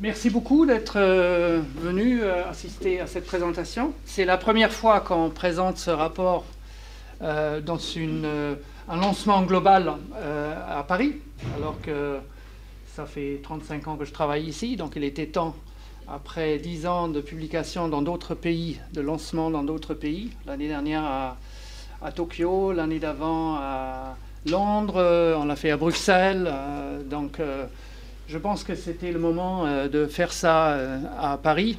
merci beaucoup d'être euh, venu euh, assister à cette présentation. C'est la première fois qu'on présente ce rapport euh, dans une, un lancement global à Paris, alors que ça fait 35 ans que je travaille ici, donc il était temps, après 10 ans de publication dans d'autres pays, de lancement dans d'autres pays, l'année dernière à, à Tokyo, l'année d'avant à Londres, on l'a fait à Bruxelles, donc je pense que c'était le moment euh, de faire ça euh, à Paris,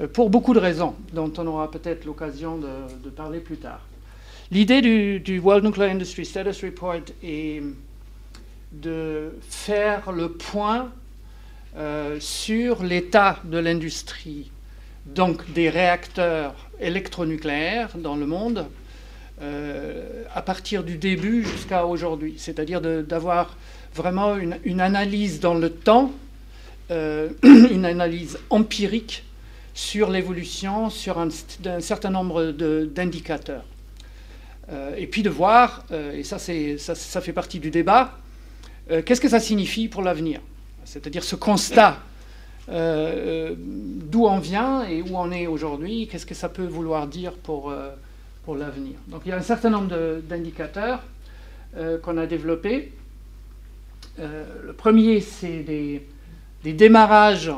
euh, pour beaucoup de raisons, dont on aura peut-être l'occasion de, parler plus tard. L'idée du, World Nuclear Industry Status Report est de faire le point sur l'état de l'industrie, donc des réacteurs électronucléaires dans le monde, à partir du début jusqu'à aujourd'hui, c'est-à-dire d'avoir vraiment une, analyse dans le temps, euh, une analyse empirique sur l'évolution, sur un, certain nombre d'indicateurs. Euh, et puis de voir, euh, et ça, ça, fait partie du débat, qu'est-ce que ça signifie pour l'avenir? C'est-à-dire ce constat d'où on vient et où on est aujourd'hui, qu'est-ce que ça peut vouloir dire pour, pour l'avenir? Donc il y a un certain nombre d'indicateurs qu'on a développés. Euh, le premier, c'est des, démarrages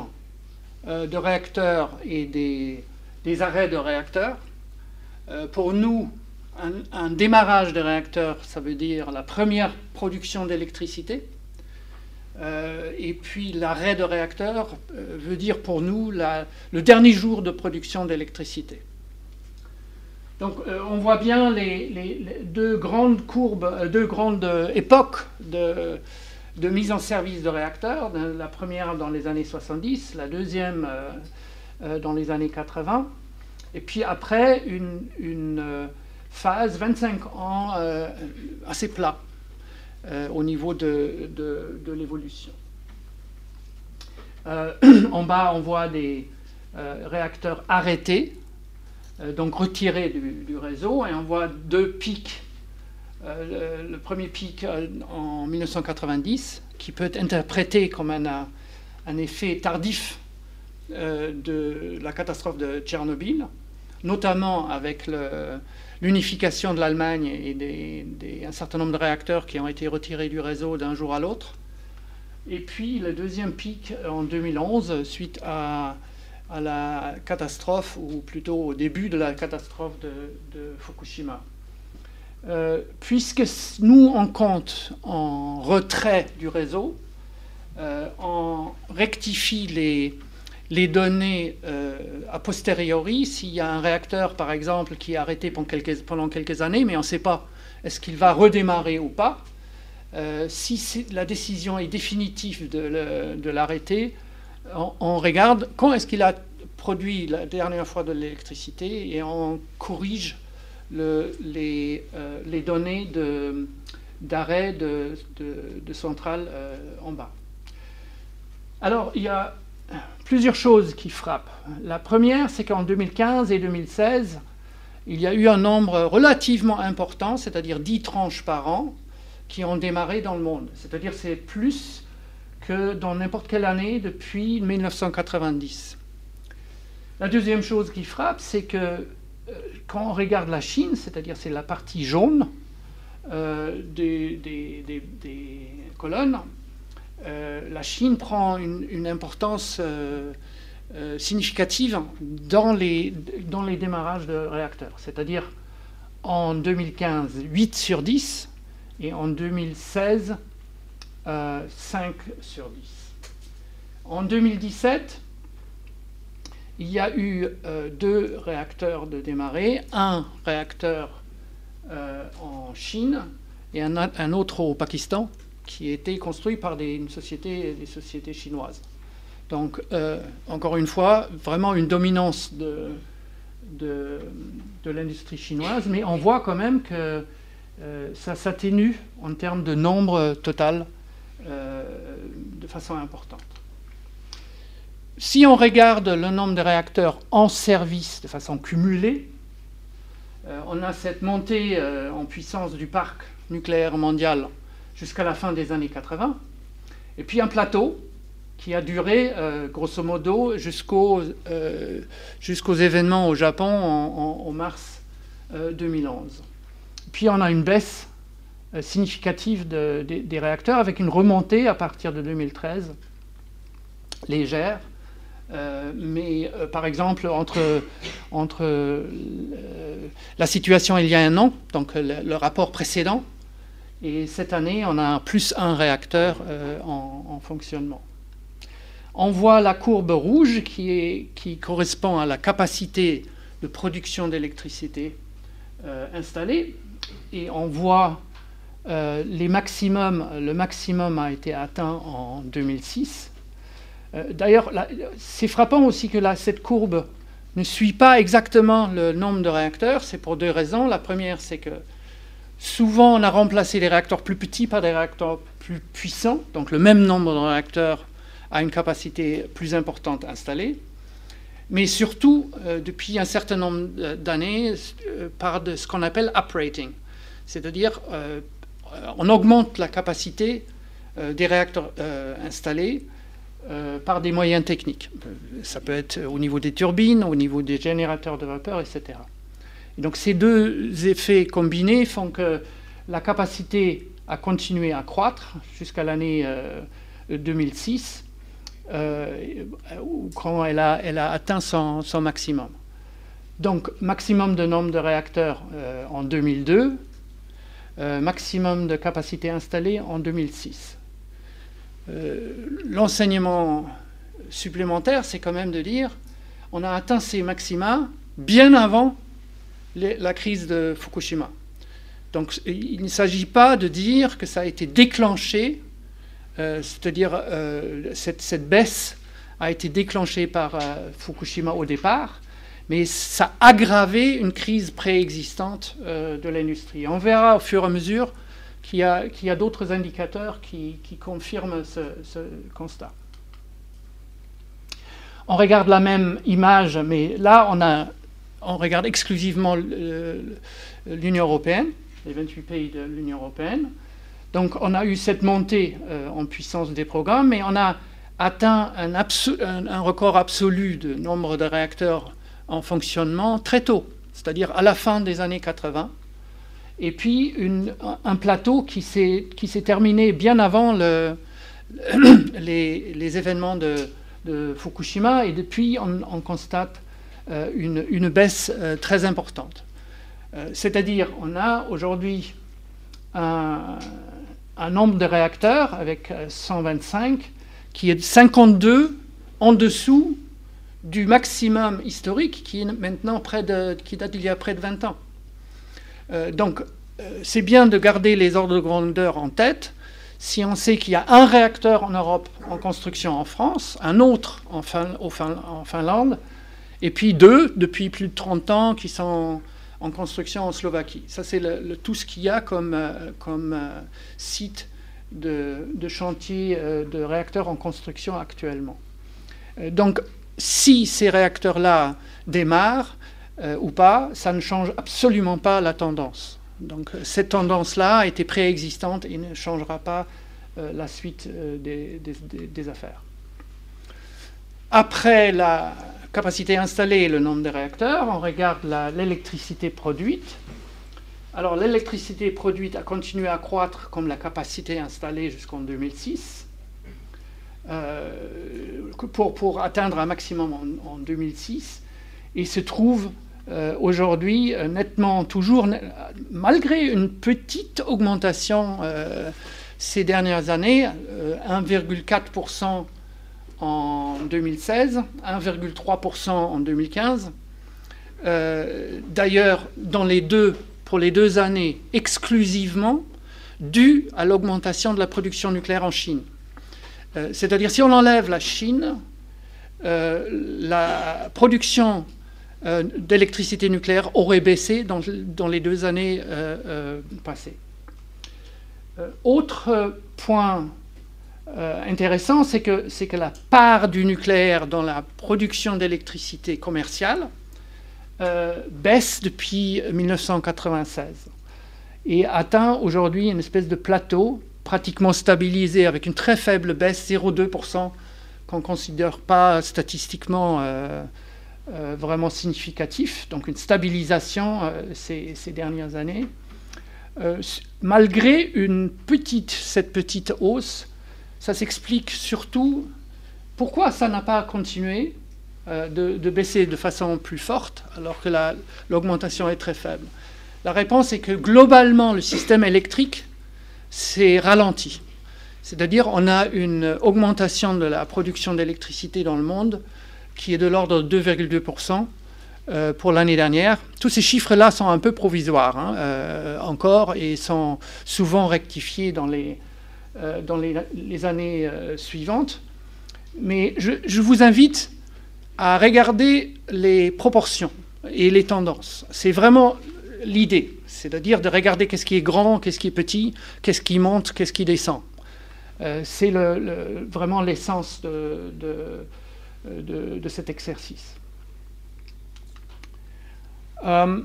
euh, de réacteurs et des, arrêts de réacteurs. Euh, pour nous, un, démarrage de réacteurs, ça veut dire la première production d'électricité. et puis l'arrêt de réacteurs veut dire pour nous le dernier jour de production d'électricité. Donc on voit bien les, deux grandes courbes, deux grandes époques de, de mise en service de réacteurs, la première dans les années 70, la deuxième euh, euh, dans les années 80, et puis après une, euh, phase 25 ans assez plat au niveau de, l'évolution. en bas, on voit des réacteurs arrêtés, donc retirés du, du, réseau, et on voit deux pics euh, le, premier pic euh, en 1990, qui peut être interprété comme un, effet tardif euh, de la catastrophe de Tchernobyl, notamment avec l'unification de l'Allemagne et un certain nombre de réacteurs qui ont été retirés du réseau d'un jour à l'autre. Et puis le deuxième pic en 2011, suite à, la catastrophe, ou plutôt au début de la catastrophe de Fukushima. Euh, puisque nous, on compte en retrait du réseau, euh, on rectifie les, données euh, a posteriori. S'il y a un réacteur, par exemple, qui est arrêté pendant quelques, années, mais on ne sait pas est-ce qu'il va redémarrer ou pas, si la décision est définitive de l'arrêter, on, regarde quand est-ce qu'il a produit la dernière fois de l'électricité et on corrige euh, les, données d'arrêt de, de, de, centrale euh, en bas. Alors, il y a plusieurs choses qui frappent. La première, c'est qu'en 2015 et 2016, il y a eu un nombre relativement important, c'est-à-dire 10 tranches par an, qui ont démarré dans le monde. C'est-à-dire c'est plus que dans n'importe quelle année depuis 1990. La deuxième chose qui frappe, c'est que quand on regarde la Chine, c'est-à-dire c'est la partie jaune euh, des, colonnes, euh, la Chine prend une, importance significative dans les, dans les démarrages de réacteurs. C'est-à-dire en 2015, 8 sur 10 et en 2016, 5 sur 10. En 2017, il y a eu euh, deux réacteurs de démarrer, un réacteur euh, en Chine et un, autre au Pakistan, qui été construit par des, une société, sociétés chinoises. Donc, euh, encore une fois, vraiment une dominance de l'industrie chinoise, mais on voit quand même que ça s'atténue en termes de nombre total de façon importante. Si on regarde le nombre de réacteurs en service de façon cumulée, euh, on a cette montée euh, en puissance du parc nucléaire mondial jusqu'à la fin des années 80, et puis un plateau qui a duré grosso modo jusqu'aux événements au Japon en, mars 2011. Puis on a une baisse significative des réacteurs avec une remontée à partir de 2013 légère euh, mais euh, par exemple, entre, entre euh, la situation il y a un an, donc le, rapport précédent, et cette année, on a plus un réacteur en, fonctionnement. On voit la courbe rouge qui, est, qui correspond à la capacité de production d'électricité installée, et on voit les maximums, le maximum a été atteint en 2006 euh, d'ailleurs, c'est frappant aussi que cette courbe ne suit pas exactement le nombre de réacteurs. C'est pour deux raisons. La première, c'est que souvent on a remplacé les réacteurs plus petits par des réacteurs plus puissants. Donc le même nombre de réacteurs a une capacité plus importante installée. Mais surtout, euh, depuis un certain nombre d'années, euh, par ce qu'on appelle uprating. C'est-à-dire, on augmente la capacité des réacteurs installés euh, par des moyens techniques. Ça peut être au niveau des turbines, au niveau des générateurs de vapeur, etc. donc ces deux effets combinés font que la capacité a continué à croître jusqu'à l'année 2006, euh, quand elle a, atteint son, maximum. Donc maximum de nombre de réacteurs euh, en 2002, maximum de capacité installée en 2006. Euh, l'enseignement supplémentaire, c'est quand même de dire on a atteint ces maxima bien avant la crise de Fukushima. Donc il ne s'agit pas de dire que ça a été déclenché, euh, c'est-à-dire euh, cette, baisse a été déclenchée par Fukushima au départ, mais ça a aggravé une crise préexistante de l'industrie. On verra au fur et à mesure qu'il y a, d'autres indicateurs qui, confirment ce, constat. On regarde la même image, mais là, on, regarde exclusivement l'Union européenne, les 28 pays de l'Union européenne. Donc, on a eu cette montée euh, en puissance des programmes, mais on a atteint un, record absolu de nombre de réacteurs en fonctionnement très tôt, c'est-à-dire à la fin des années 80 et puis un plateau qui s'est terminé bien avant le, les, événements de, Fukushima, et depuis on, constate euh, une, baisse euh, très importante. Euh, c'est-à-dire on a aujourd'hui un, un, nombre de réacteurs avec 125 qui est 52 en dessous du maximum historique qui est maintenant près de, qui date d'il y a près de 20 ans. Euh, donc, euh, c'est bien de garder les ordres de grandeur en tête. Si on sait qu'il y a un réacteur en Europe en construction en France, un autre en, Finlande, et puis deux depuis plus de 30 ans qui sont en construction en Slovaquie. Ça, c'est tout ce qu'il y a comme, euh, site de, de chantier de réacteurs en construction actuellement. donc, si ces réacteurs-là démarrent, euh, ou pas, ça ne change absolument pas la tendance. Donc cette tendance-là été préexistante et ne changera pas euh, la suite euh, des, affaires. Après la capacité installée et le nombre de réacteurs, on regarde l'électricité produite. Alors l'électricité produite a continué à croître comme la capacité installée jusqu'en 2006, pour, pour, atteindre un maximum en, en 2006, et se trouve euh, aujourd'hui euh, nettement toujours, malgré une petite augmentation euh, ces dernières années, 1,4% en 2016, 1,3% en 2015. D'ailleurs, dans les deux, pour les deux années exclusivement, dû à l'augmentation de la production nucléaire en Chine. C'est-à-dire, si on enlève la Chine, la production euh, d'électricité nucléaire aurait baissé dans, les deux années euh, euh, passées. autre point intéressant, c'est que, que la part du nucléaire dans la production d'électricité commerciale baisse depuis 1996 et atteint aujourd'hui une espèce de plateau pratiquement stabilisé avec une très faible baisse, 0,2% qu'on ne considère pas statistiquement vraiment significatif, donc une stabilisation ces, ces, dernières années. malgré une petite, cette petite hausse, ça s'explique surtout pourquoi ça n'a pas continué euh, de, baisser de façon plus forte alors que l'augmentation est très faible La réponse est que globalement, le système électrique s'est ralenti. C'est-à-dire on a une augmentation de la production d'électricité dans le monde qui est de l'ordre de 2,2% euh, pour l'année dernière. Tous ces chiffres-là sont un peu provisoires hein, euh, encore et sont souvent rectifiés dans les, dans les, années suivantes. Mais je, vous invite à regarder les proportions et les tendances. C'est vraiment l'idée, c'est-à-dire de regarder qu'est-ce qui est grand, qu'est-ce qui est petit, qu'est-ce qui monte, qu'est-ce qui descend. Euh, c'est vraiment l'essence de, cet exercice. Euh,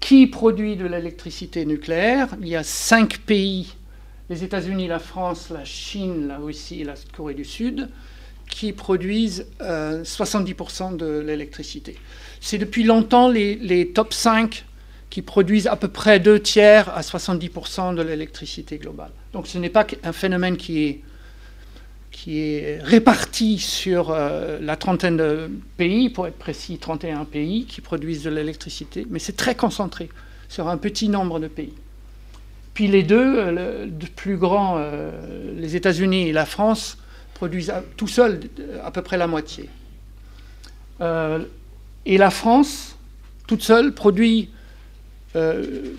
qui produit de l'électricité nucléaire? Il y a cinq pays, les États-Unis, la France, la Chine, la Russie et la Corée du Sud, qui produisent 70% euh, de l'électricité. C'est depuis longtemps les, top 5 qui produisent à peu près deux tiers à 70% de l'électricité globale. Donc ce n'est pas un phénomène qui est, qui est réparti sur euh, la trentaine de pays, pour être précis, 31 pays qui produisent de l'électricité, mais c'est très concentré sur un petit nombre de pays. Puis les deux, euh, le, plus grands, les États-Unis et la France, produisent tout seul à peu près la moitié. Euh, et la France, toute seule, produit euh,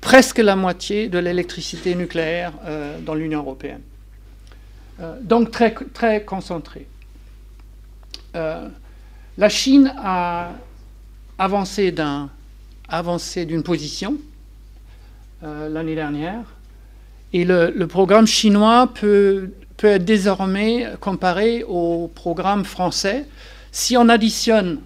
presque la moitié de l'électricité nucléaire euh, dans l'Union européenne. Donc très, très concentré. la Chine a avancé d'une position l'année dernière et le, programme chinois peut peut être désormais comparé au programme français. Si on additionne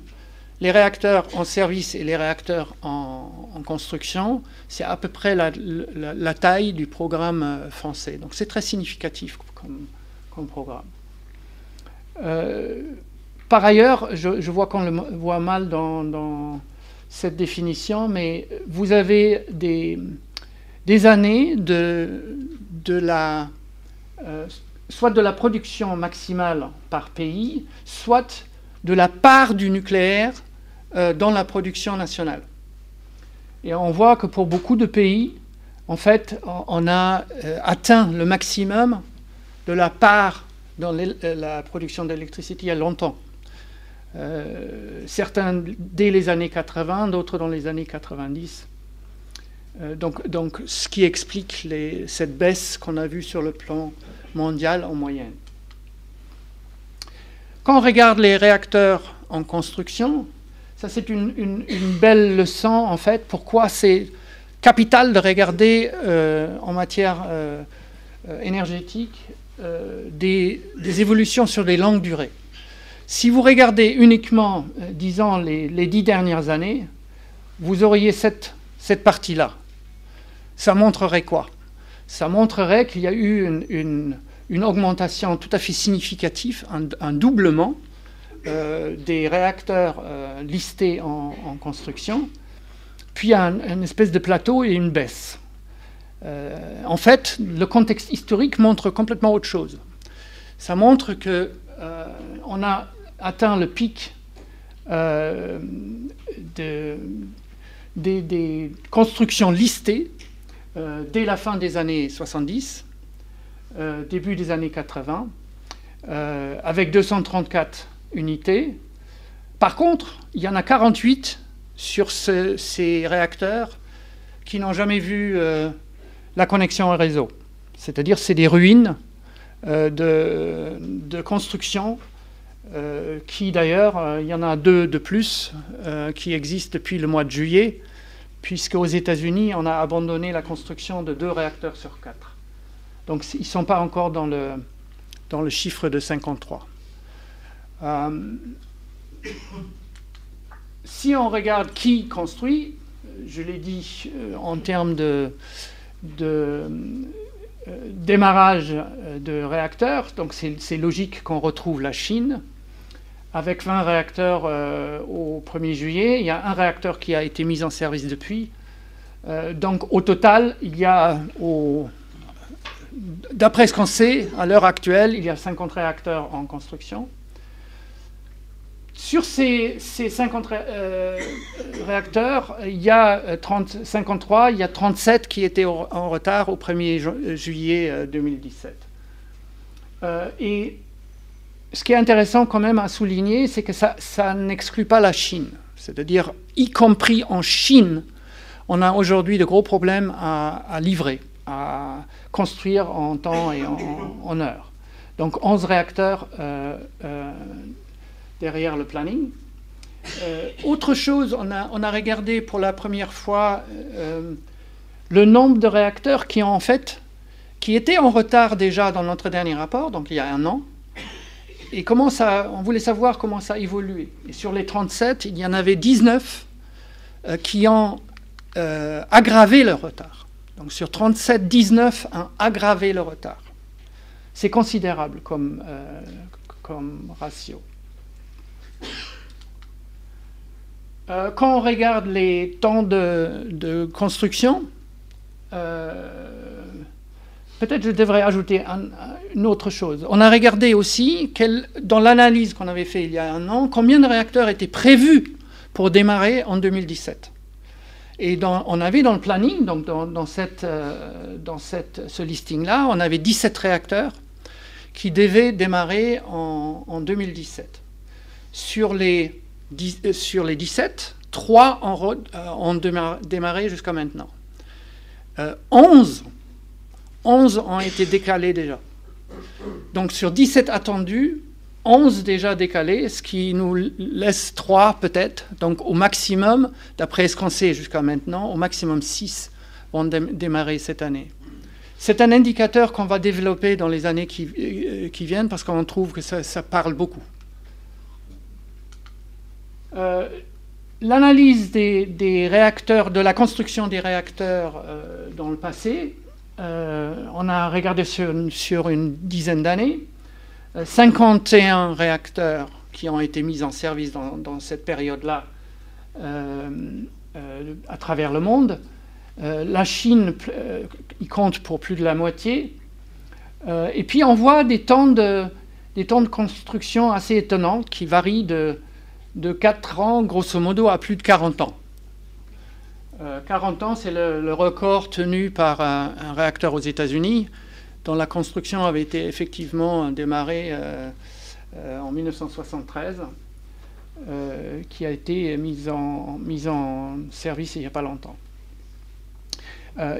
les réacteurs en service et les réacteurs en, construction, c'est à peu près la, taille du programme euh, français. Donc c'est très significatif programme. Euh, par ailleurs, je, vois qu'on le voit mal dans, cette définition, mais vous avez des, années de, la euh, soit de la production maximale par pays, soit de la part du nucléaire euh, dans la production nationale. Et on voit que pour beaucoup de pays, en fait, on a atteint le maximum de la part dans euh, la production d'électricité il y a longtemps. certains dès les années 80, d'autres dans les années 90. donc, donc, ce qui explique cette baisse qu'on a vue sur le plan mondiale en moyenne. Quand on regarde les réacteurs en construction, ça c'est une, belle leçon en fait, pourquoi c'est capital de regarder euh, en matière euh, euh, des, évolutions sur des longues durées. Si vous regardez uniquement, disons, les, dix dernières années, vous auriez cette, partie-là. Ça montrerait quoi? Ça montrerait qu'il y a eu une, une tout à fait significative, un, doublement euh, des réacteurs euh, listés en, construction, puis un, espèce de plateau et une baisse. Euh, en fait, le contexte historique montre complètement autre chose. Ça montre que on a atteint le pic de, des, constructions listées dès la fin des années 70 euh, début des années 80, euh, avec 234 unités. Par contre, il y en a 48 sur ces réacteurs qui n'ont jamais vu euh, la connexion au réseau. C'est-à-dire c'est des ruines de, de, construction qui d'ailleurs, il y en a deux de plus qui existent depuis le mois de juillet, puisque aux États-Unis, on a abandonné la construction de deux réacteurs sur quatre. Donc ils ne sont pas encore dans le, dans le chiffre de 53. Euh, si on regarde qui construit, je l'ai dit euh, en termes de, de démarrage de réacteurs, donc c'est logique qu'on retrouve la Chine, avec 20 réacteurs au 1er juillet. Il y a un réacteur qui a été mis en service depuis. donc au total, il y a, d'après ce qu'on sait, à l'heure actuelle, il y a 50 réacteurs en construction. Sur ces, 50 euh, réacteurs, il y a 30, euh, 53, il y a 37 qui étaient en retard au 1er euh, juillet 2017. et ce qui est intéressant quand même à souligner, c'est que ça, n'exclut pas la Chine. C'est-à-dire, y compris en Chine, on a aujourd'hui de gros problèmes à, livrer, à construire en temps et en, heure. Donc 11 réacteurs derrière le planning. Euh, autre chose, on a, regardé pour la première fois euh, le nombre de réacteurs qui étaient en retard déjà dans notre dernier rapport, donc il y a un an, et comment ça, on voulait savoir comment ça a évolué. Et sur les 37, il y en avait 19 euh, qui ont aggravé le retard. Donc sur 37, 19 ont aggravé le retard. C'est considérable comme ratio. Euh, quand on regarde les temps de, construction, euh, peut-être je devrais ajouter une autre chose. On a regardé aussi, dans l'analyse qu'on avait fait il y a un an, combien de réacteurs étaient prévus pour démarrer en 2017. Et on avait dans le planning, donc dans, cette, euh, dans ce listing-là, on avait 17 réacteurs qui devaient démarrer en, en 2017. Sur les euh, sur les 17, 3 euh, ont, démarré jusqu'à maintenant. 11, euh, 11 ont été décalés déjà. Donc sur 17 attendus, 11 déjà décalés, ce qui nous laisse 3 peut-être. Donc au maximum, d'après ce qu'on sait jusqu'à maintenant, au maximum 6 vont démarrer cette année. C'est un indicateur qu'on va développer dans les années qui, viennent parce qu'on trouve que ça parle beaucoup. Euh, l'analyse des, réacteurs, de la construction des réacteurs euh, dans le passé, euh, on a regardé sur, une dizaine d'années, 51 réacteurs qui ont été mis en service dans, cette période-là à travers le monde. la Chine y compte pour plus de la moitié. et puis on voit des temps de, des temps de construction assez étonnants qui varient de de 4 ans, grosso modo, à plus de 40 ans. 40 euh, ans, c'est le, record tenu par un, réacteur aux États-Unis, dont la construction avait été effectivement démarrée euh, euh, en 1973, qui a été mise en, service il n'y a pas longtemps.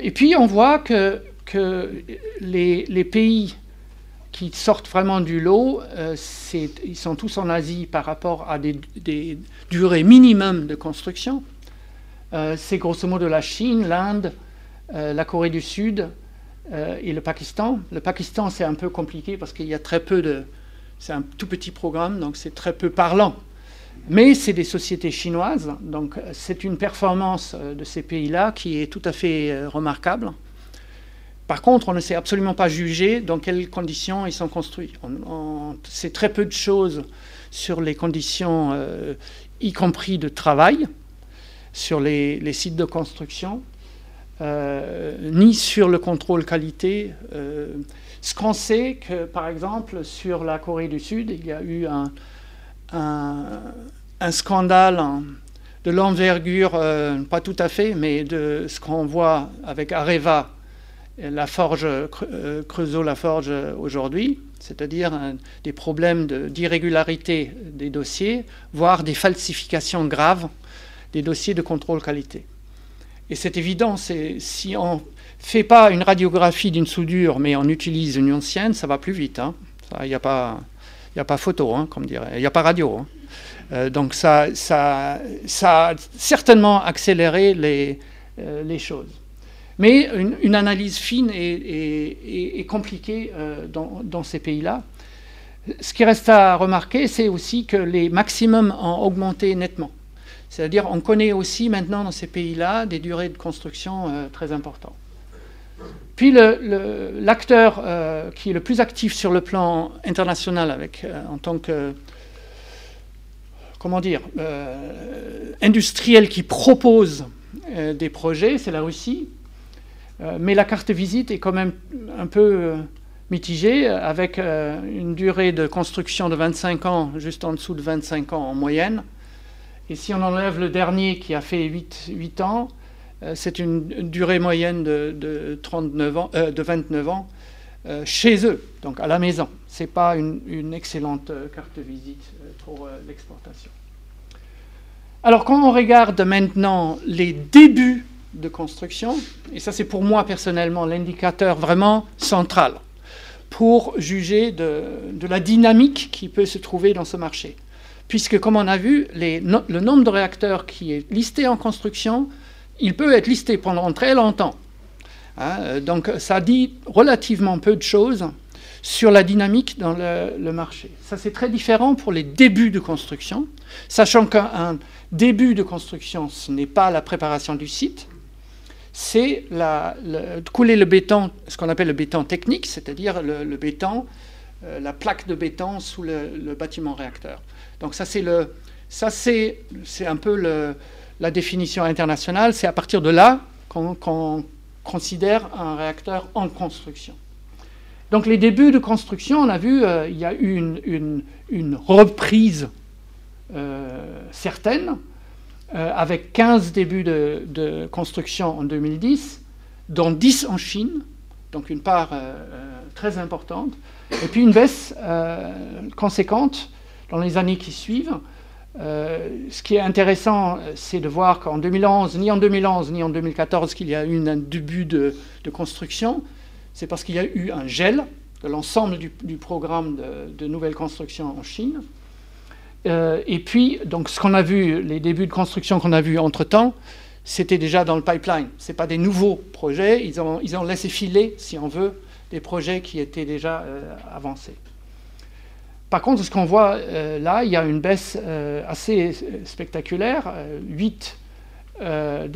et puis on voit que, les pays qui sortent vraiment du lot, euh, ils sont tous en Asie par rapport à des, durées minimum de construction. Euh, c'est grosso modo la Chine, l'Inde, euh, la Corée du Sud et le Pakistan. Le Pakistan, c'est un peu compliqué parce qu'il y a très peu de... C'est un tout petit programme, donc c'est très peu parlant. Mais c'est des sociétés chinoises, donc c'est une performance de ces pays-là qui est tout à fait remarquable. Par contre, on ne sait absolument pas juger dans quelles conditions ils sont construits. On, sait très peu de choses sur les conditions, euh, y compris de travail, sur les, sites de construction, euh, ni sur le contrôle qualité. Euh, ce qu'on sait, que par exemple, sur la Corée du Sud, il y a eu un, un scandale de l'envergure, pas tout à fait, mais de ce qu'on voit avec Areva la forge, euh, Creusot-la-Forge aujourd'hui, c'est-à-dire des problèmes d'irrégularité des dossiers, voire des falsifications graves des dossiers de contrôle qualité. Et c'est évident, si on ne fait pas une radiographie d'une soudure, mais on utilise une ancienne, ça va plus vite. Il hein. n'y a, pas, a pas photo, hein, comme dirait. Il n'y a pas radio. Hein. Euh, donc ça, ça, ça, a certainement accéléré les, euh, les choses. Mais une, analyse fine est, compliquée euh, dans, ces pays-là. Ce qui reste à remarquer, c'est aussi que les maximums ont augmenté nettement. C'est-à-dire on connaît aussi maintenant dans ces pays-là des durées de construction euh, très importantes. Puis l'acteur euh, qui est le plus actif sur le plan international en tant que comment dire, industriel qui propose des projets, c'est la Russie. Mais la carte visite est quand même un peu mitigée, avec une durée de construction de 25 ans, juste en dessous de 25 ans en moyenne. Et si on enlève le dernier qui a fait 8, 8 ans, euh, c'est une durée moyenne de, 39 ans, euh, de 29 ans euh, chez eux, donc à la maison. Ce n'est pas une, excellente carte visite pour l'exportation. Alors quand on regarde maintenant les débuts de construction, et ça c'est pour moi personnellement l'indicateur vraiment central pour juger de, la dynamique qui peut se trouver dans ce marché. Puisque comme on a vu, le nombre de réacteurs qui est listé en construction il peut être listé pendant très longtemps. Hein, donc ça dit relativement peu de choses sur la dynamique dans le, marché. Ça c'est très différent pour les débuts de construction, sachant qu'un début de construction, ce n'est pas la préparation du site, c'est couler le béton, ce qu'on appelle le béton technique, c'est-à-dire le, béton, euh, la plaque de béton sous le, bâtiment réacteur. Donc ça c'est le, ça c'est, c'est un peu la définition internationale, c'est à partir de là qu'on considère un réacteur en construction. Donc les débuts de construction, on a vu, euh, il y a eu une, reprise euh, certaine, euh, avec 15 débuts de, construction en 2010, dont 10 en Chine, donc une part très importante, et puis une baisse conséquente dans les années qui suivent, euh, ce qui est intéressant, c'est de voir qu'en 2011, ni en 2011 ni en 2014, qu'il y a eu un début de, construction. C'est parce qu'il y a eu un gel de l'ensemble du, programme de, nouvelles constructions en Chine. Euh, et puis, donc, ce qu'on a vu, les débuts de construction qu'on a vus entre-temps, c'était déjà dans le pipeline. Ce pas des nouveaux projets. Ils ont, ils ont laissé filer, si on veut, des projets qui étaient déjà euh, avancés. Par contre, ce qu'on voit euh, là, il y a une baisse assez spectaculaire. 8 euh,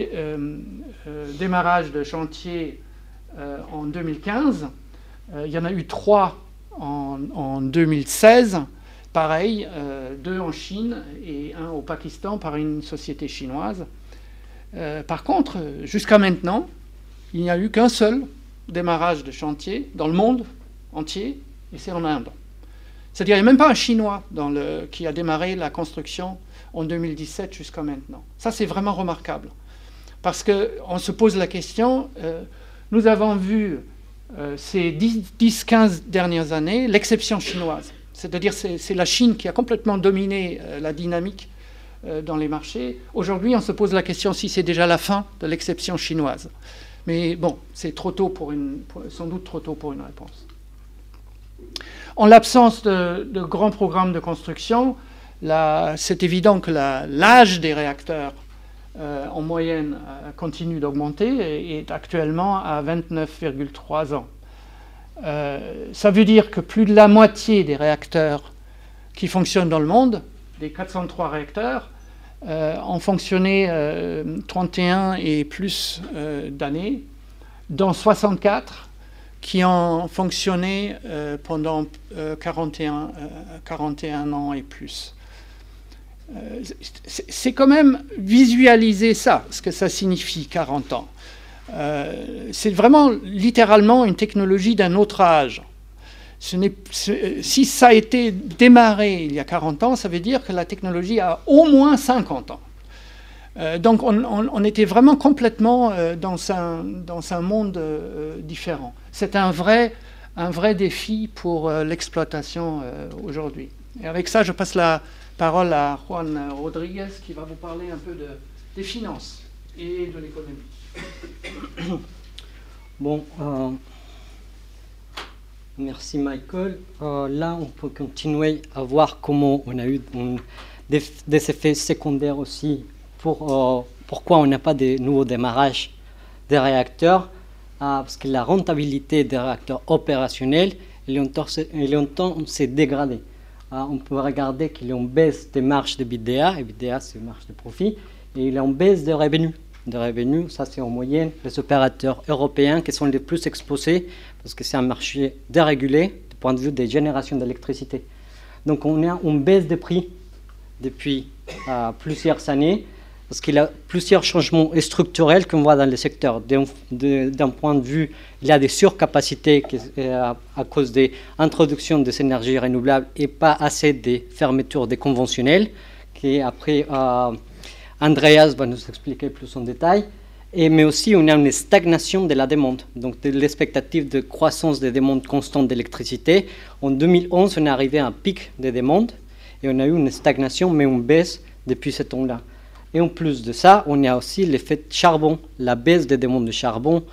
démarrages de chantier en 2015. il y en a eu 3 en, 2016. Pareil, deux en Chine et un au Pakistan par une société chinoise. par contre, jusqu'à maintenant, il n'y a eu qu'un seul démarrage de chantier dans le monde entier, et c'est en Inde. C'est-à-dire qu'il n'y a même pas un Chinois qui a démarré la construction en 2017 jusqu'à maintenant. Ça, c'est vraiment remarquable. Parce qu'on se pose la question, euh, nous avons vu euh, ces 10-15 dernières années l'exception chinoise. C'est-à-dire c'est, c'est la Chine qui a complètement dominé euh, la dynamique dans les marchés. Aujourd'hui, on se pose la question si c'est déjà la fin de l'exception chinoise. Mais bon, c'est trop tôt pour une, sans doute trop tôt pour une réponse. En l'absence de, grands programmes de construction, c'est évident que l'âge des réacteurs euh, en moyenne euh, continue d'augmenter et est actuellement à 29,3 ans. Euh, ça veut dire que plus de la moitié des réacteurs qui fonctionnent dans le monde, des 403 réacteurs, ont fonctionné 31 et plus d'années, dont 64 qui ont fonctionné euh, pendant 41, euh, 41, euh, ans et plus. c'est quand même visualiser ça, ce que ça signifie 40 ans. C'est vraiment littéralement une technologie d'un autre âge. Ce si ça a été démarré il y a 40 ans, ça veut dire que la technologie a au moins 50 ans. donc on, était vraiment complètement dans, un, dans un monde différent c'est un vrai, un vrai défi pour euh, l'exploitation euh, aujourd'hui. Et avec ça, je passe la parole à Juan Rodriguez qui va vous parler un peu de, des finances et de l'économie. Bon, euh, merci Michael. là, on peut continuer à voir comment on a eu des, effets secondaires aussi pour pourquoi on n'a pas de nouveaux démarrages des réacteurs. Parce que la rentabilité des réacteurs opérationnels, longtemps s'est dégradée. On peut regarder qu'il y a une baisse des marges de BDA, et BDA c'est marge de profit, et il y a une baisse des revenus de revenus. Ça, c'est en moyenne les opérateurs européens qui sont les plus exposés parce que c'est un marché dérégulé du point de vue des générations d'électricité. Donc, on a une baisse des prix depuis euh, plusieurs années parce qu'il y a plusieurs changements structurels qu'on voit dans le secteur. D'un point de vue, il y a des surcapacités euh, à, cause des introductions des énergies renouvelables et pas assez de fermetures des conventionnels, qui après euh, Andreas va nous expliquer plus en détail. Mais aussi, on a une stagnation de la demande, donc de l'expectative de croissance des demandes constantes d'électricité. En 2011, on est arrivé à un pic de demandes et on a eu une stagnation, mais une baisse depuis ce temps-là. Et en plus de ça, on a aussi l'effet charbon, la baisse des demandes de charbon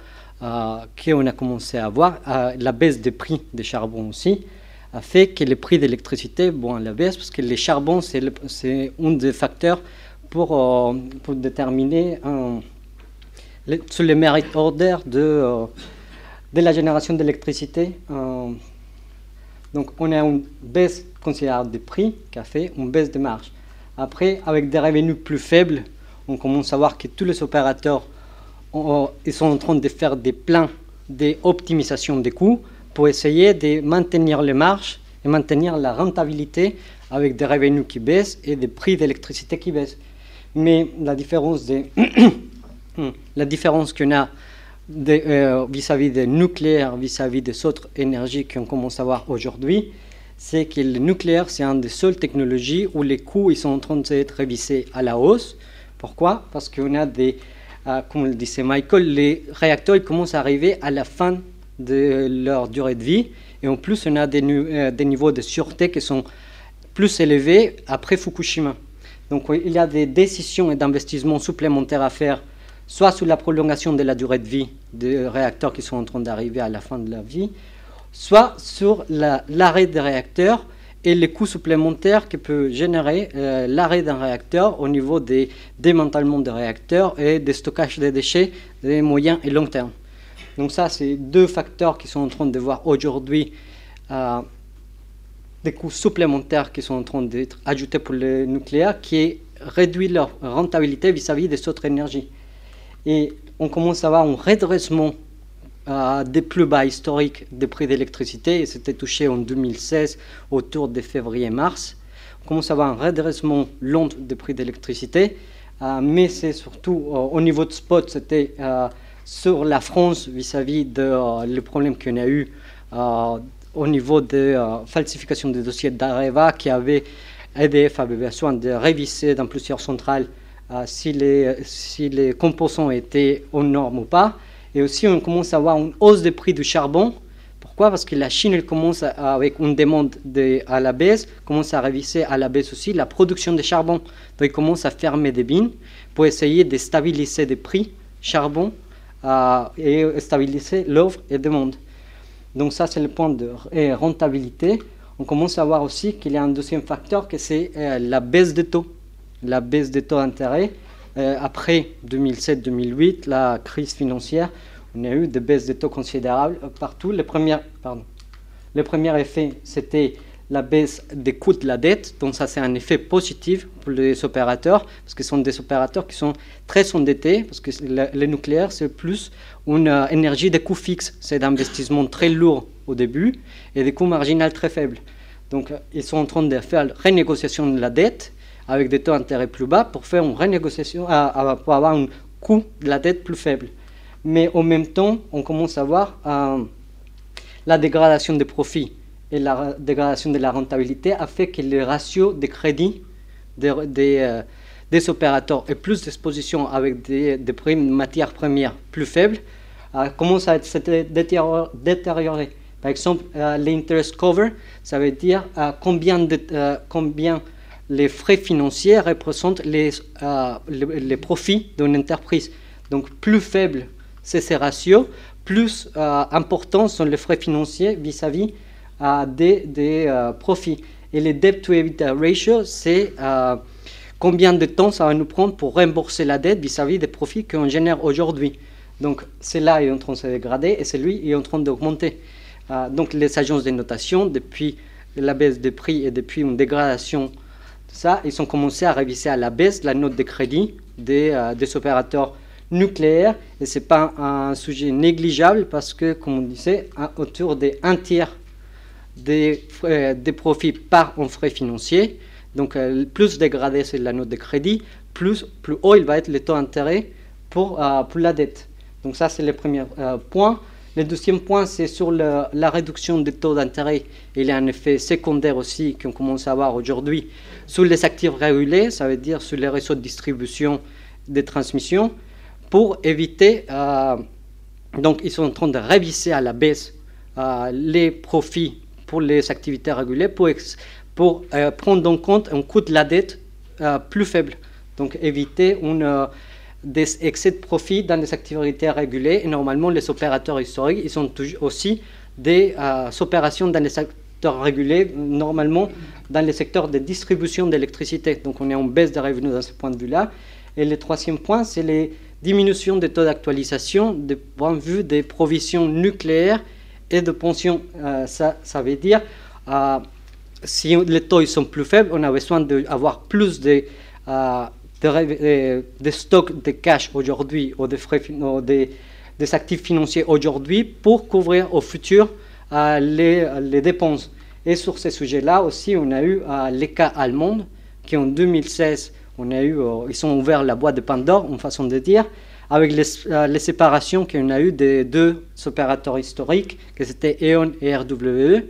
euh, qu'on a commencé à voir, euh, la baisse des prix des charbons aussi, a fait que les prix d'électricité vont à la baisse parce que les charbons, c'est un des facteurs pour, euh, pour déterminer les, sur les mérites order de, de la génération d'électricité. donc on a une baisse considérable des prix qui a fait une baisse de marge. Après, avec des revenus plus faibles, on commence à voir que tous les opérateurs ils sont en train de faire des plans d'optimisation des coûts pour essayer de maintenir les marges et maintenir la rentabilité avec des revenus qui baissent et des prix d'électricité qui baissent. Mais la différence, la différence qu'on a euh, vis-à-vis des nucléaires, vis-à-vis des autres énergies qu'on commence à voir aujourd'hui, c'est que le nucléaire, c'est une des seules technologies où les coûts ils sont en train d'être révisés à la hausse. Pourquoi? Parce qu'on a des, euh, comme le disait Michael, les réacteurs ils commencent à arriver à la fin de leur durée de vie. Et en plus, on a des, euh, des niveaux de sûreté qui sont plus élevés après Fukushima. Donc il y a des décisions et d'investissements supplémentaires à faire, soit sur la prolongation de la durée de vie des réacteurs qui sont en train d'arriver à la fin de leur vie, soit sur l'arrêt des réacteurs et les coûts supplémentaires que peut générer euh, l'arrêt d'un réacteur au niveau des démantèlements des réacteurs et des stockages des déchets des moyens et long terme. Donc ça, c'est deux facteurs qui sont en train de voir aujourd'hui euh, des coûts supplémentaires qui sont en train d'être ajoutés pour le nucléaire, qui réduit leur rentabilité vis-à-vis -vis des autres énergies. Et on commence à avoir un redressement des plus bas historiques des prix d'électricité et c'était touché en 2016 autour de février-mars. On commence à avoir un redressement long des prix d'électricité, euh, mais c'est surtout euh, au niveau de spot, c'était euh, sur la France vis-à-vis de le problème qu'on a eu au niveau de falsification des dossiers d'Areva qui avait EDF avait besoin de réviser dans plusieurs centrales si, les, si les composants étaient aux normes ou pas. Et aussi, on commence à avoir une hausse des prix du charbon. Pourquoi? Parce que la Chine, elle commence avec une demande à la baisse, commence à réviser à la baisse aussi la production de charbon. Donc, ils commence à fermer des mines pour essayer de stabiliser les prix charbon euh, et stabiliser l'offre et demande. Donc, ça, c'est le point de rentabilité. On commence à voir aussi qu'il y a un deuxième facteur, que c'est euh, la baisse des taux. La baisse des taux d'intérêt. Euh, après 2007-2008, la crise financière, on a eu des baisses de taux considérables partout. Le premier, pardon, le premier effet, c'était la baisse des coûts de la dette. Donc ça, c'est un effet positif pour les opérateurs, parce que ce sont des opérateurs qui sont très endettés, parce que le, nucléaire, c'est plus une euh, énergie de coûts fixes. C'est d'investissement très lourd au début et des coûts marginaux très faibles. Donc ils sont en train de faire la renégociation de la dette avec des taux d'intérêt plus bas pour faire une renégociation, pour avoir un coût de la dette plus faible. Mais en même temps, on commence à voir euh, la dégradation des profits et la dégradation de la rentabilité a fait que le ratio de crédit des, euh, des, opérateurs et plus d'exposition avec des, des primes matières premières plus faibles euh, commence à se détériorer. Par exemple, l'interest cover, ça veut dire combien, de, combien les frais financiers représentent les, euh, les, profits d'une entreprise. Donc plus faible c'est ces ratios, plus euh, importants sont les frais financiers vis-à-vis euh, des, profits. Et les debt to EBITDA ratio, c'est combien de temps ça va nous prendre pour rembourser la dette vis-à-vis des profits qu'on génère aujourd'hui. Donc cela est en train de se dégrader et celui est en train d'augmenter. donc les agences de notation, depuis la baisse des prix et depuis une dégradation ça, ils ont commencé à réviser à la baisse la note de crédit des, euh, des opérateurs nucléaire. Et ce n'est pas un sujet négligeable parce que, comme on disait, autour des un tiers des, profits part en frais financiers. Donc, plus dégradé c'est la note de crédit, plus, plus haut il va être le taux d'intérêt pour, pour la dette. Donc ça, c'est le premier point. Le deuxième point, c'est sur la réduction des taux d'intérêt. Il y a un effet secondaire aussi qu'on commence à voir aujourd'hui sur les actifs régulés, ça veut dire sur les réseaux de distribution des transmissions, pour éviter. Euh, donc, ils sont en train de réviser à la baisse euh, les profits pour les activités régulées pour, pour euh, prendre en compte un coût de la dette plus faible. Donc, éviter une des excès de profit dans les activités régulées. Et normalement, les opérateurs historiques, ils sont aussi des euh, opérations dans les secteurs régulés, normalement dans les secteurs de distribution d'électricité. Donc on est en baisse de revenus dans ce point de vue-là. Et le troisième point, c'est les diminutions des taux d'actualisation du point de vue des provisions nucléaires et de pensions. Euh, ça, ça veut dire, euh, si les taux sont plus faibles, on a besoin d'avoir plus de des, stocks de cash aujourd'hui ou des, actifs financiers aujourd'hui pour couvrir au futur euh, les, dépenses. Et sur ces sujets-là aussi, on a eu euh, les cas allemands qui en 2016, on a eu, euh, ils ont ouvert la boîte de Pandore, en façon de dire, avec les, les séparations qu'on a eues des deux opérateurs historiques, que c'était E.ON et RWE.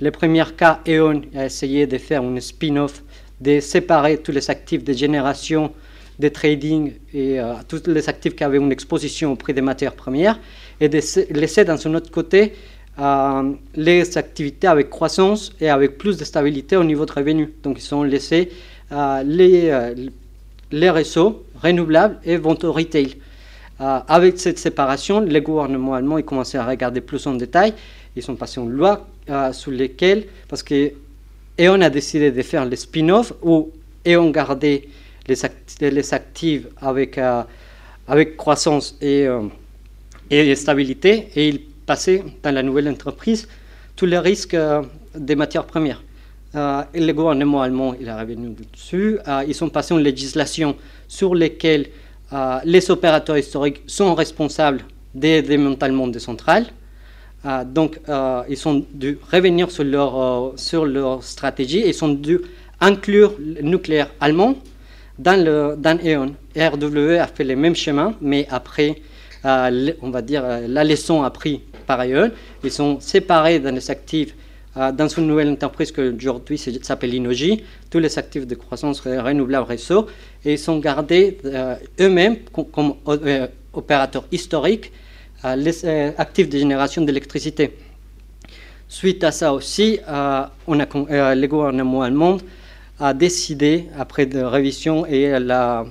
Le premier cas, E.ON a essayé de faire une spin-off de séparer tous les actifs de génération, de trading et euh, tous les actifs qui avaient une exposition au prix des matières premières et de laisser dans un autre côté euh, les activités avec croissance et avec plus de stabilité au niveau de revenus. Donc ils ont laissé euh, les, les réseaux renouvelables et vente au retail. Avec cette séparation, les gouvernements allemands ont commencé à regarder plus en détail. Ils sont passés une loi sur lesquelles, parce que et a décidé de faire le spin-off où et on gardait les, les actifs avec, euh, avec croissance et, euh, et, stabilité et ils passaient dans la nouvelle entreprise tous les risques euh, des matières premières. et le gouvernement allemand il est revenu dessus. ils sont passés en législation sur lesquelles les opérateurs historiques sont responsables des démantèlements des centrales. Euh, donc, euh, ils ont dû revenir sur leur, euh, sur leur stratégie ils ont dû inclure le nucléaire allemand dans, le, dans E.ON. RWE a fait le même chemin, mais après, on va dire, la leçon apprise par E.ON. Ils sont séparés dans les actifs dans une nouvelle entreprise qui aujourd'hui s'appelle Inoji, tous les actifs de croissance renouvelable réseau, et ils sont gardés eux-mêmes comme, opérateurs historiques les euh, actifs de génération d'électricité. Suite à ça aussi, euh, on euh, le gouvernement allemand a décidé, après de révision et la,